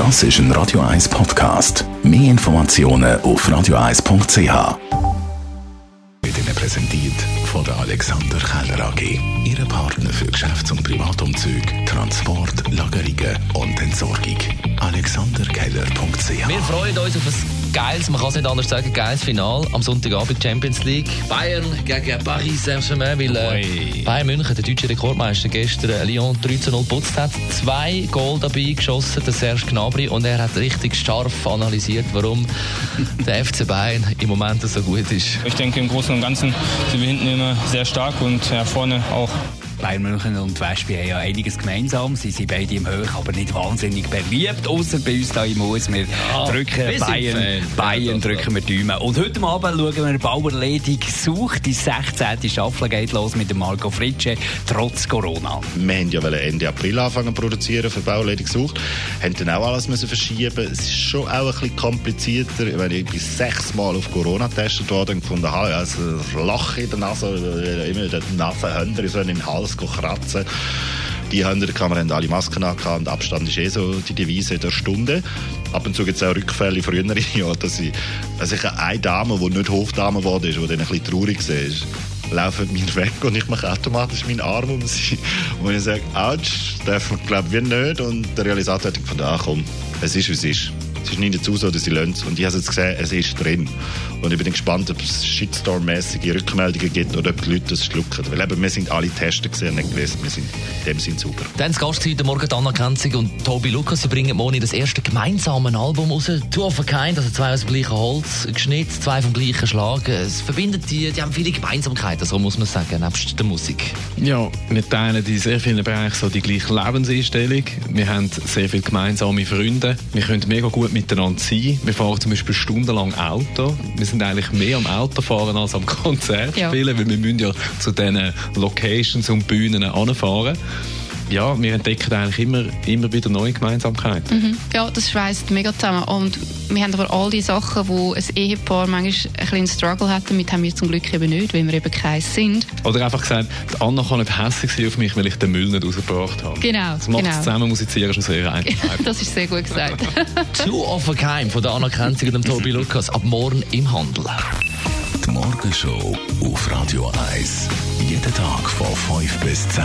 Das ist ein Radio 1 Podcast. Mehr Informationen auf radio1.ch. Wird Ihnen präsentiert von der Alexander Keller AG. Ihre Partner für Geschäfts- und Privatumzug, Transport, Lagerungen und Entsorgung. Freuen uns auf ein geiles, man kann es nicht anders sagen, geiles Final am Sonntagabend Champions League. Bayern gegen Paris Saint-Germain, weil äh, Bayern München, der deutsche Rekordmeister, gestern äh, Lyon 3 zu 0 putzt hat. Zwei Goal dabei geschossen, der Serge Gnabry, und er hat richtig scharf analysiert, warum der FC Bayern im Moment so gut ist. Ich denke, im Großen und Ganzen sind wir hinten immer sehr stark und ja, vorne auch. Bayern München und Westby haben ja einiges gemeinsam. Sie sind beide im Höch, aber nicht wahnsinnig beliebt. Außer bei uns hier im Haus. Wir drücken wir Bayern, Fan. Bayern Ja, drücken wir Daumen. Und heute Abend schauen wir Bauer Ledig sucht. Die 16. Staffel geht los mit dem Marco Fritsche, trotz Corona. Wir haben ja Ende April anfangen zu produzieren für Bauledig gesucht. Haben dann auch alles müssen verschieben. Es ist schon auch ein bisschen komplizierter. Ich, meine, ich bin sechsmal auf Corona getestet worden und gefunden, habe also ein Loch in der Nase, immer den Nasenhänder so in den Hals kratzen. Die Händerkamera haben alle Masken angehabt und Abstand ist eh so die Devise der Stunde. Ab und zu gibt es auch Rückfälle früher Jahren, dass ich, also ich eine Dame, die nicht Hofdame geworden ist, die dann ein bisschen traurig war, laufen mir weg und ich mache automatisch meinen Arm um sie. Und ich sage, ouch, darf man glaube ich nicht. Und der Realisator hat gefunden, ah komm, es ist wie es ist. Es ist nicht dazu so, dass sie lernen. Und ich habe jetzt gesehen, es ist drin. Und ich bin gespannt, ob es Shitstorm-mäßige Rückmeldungen gibt oder ob die Leute das schlucken. Weil eben, wir sind alle Testen gesehen nicht gewesen. Wir sind in dem Sinn super. Dann das Gast heute Morgen Anna Kenzig und Tobi Lukas. Sie bringen morgen das erste gemeinsame Album raus. Two of a Kind, also zwei aus dem gleichen Holz geschnitzt, zwei vom gleichen Schlag. Es verbindet die, die haben viele Gemeinsamkeiten, so muss man sagen, nebst der Musik. Ja, wir teilen in sehr vielen Bereichen so die gleiche Lebenseinstellung. Wir haben sehr viele gemeinsame Freunde. Wir können mega gut miteinander sein. Wir fahren zum Beispiel stundenlang Auto. Wir sind eigentlich mehr am Auto fahren als am Konzert Ja. spielen, weil wir müssen ja zu diesen Locations und Bühnen anfahren. Ja, wir entdecken eigentlich immer, immer wieder neue Gemeinsamkeiten. Mhm. Ja, das schweißt mega zusammen. Und wir haben aber all die Sachen, wo ein Ehepaar manchmal ein bisschen Struggle hat, damit haben wir zum Glück eben nicht, weil wir eben keins sind. Oder einfach gesagt, die Anna kann nicht hässlich sein auf mich, weil ich den Müll nicht rausgebracht habe. Genau, Das macht genau. das zusammen musizieren schon sehr einfach. Das ist sehr gut gesagt. Two of a Kind von der Anna Kenzig und dem Tobi Lukas. Ab morgen im Handel. Die Morgenshow auf Radio 1. Jeden Tag von 5 bis 10.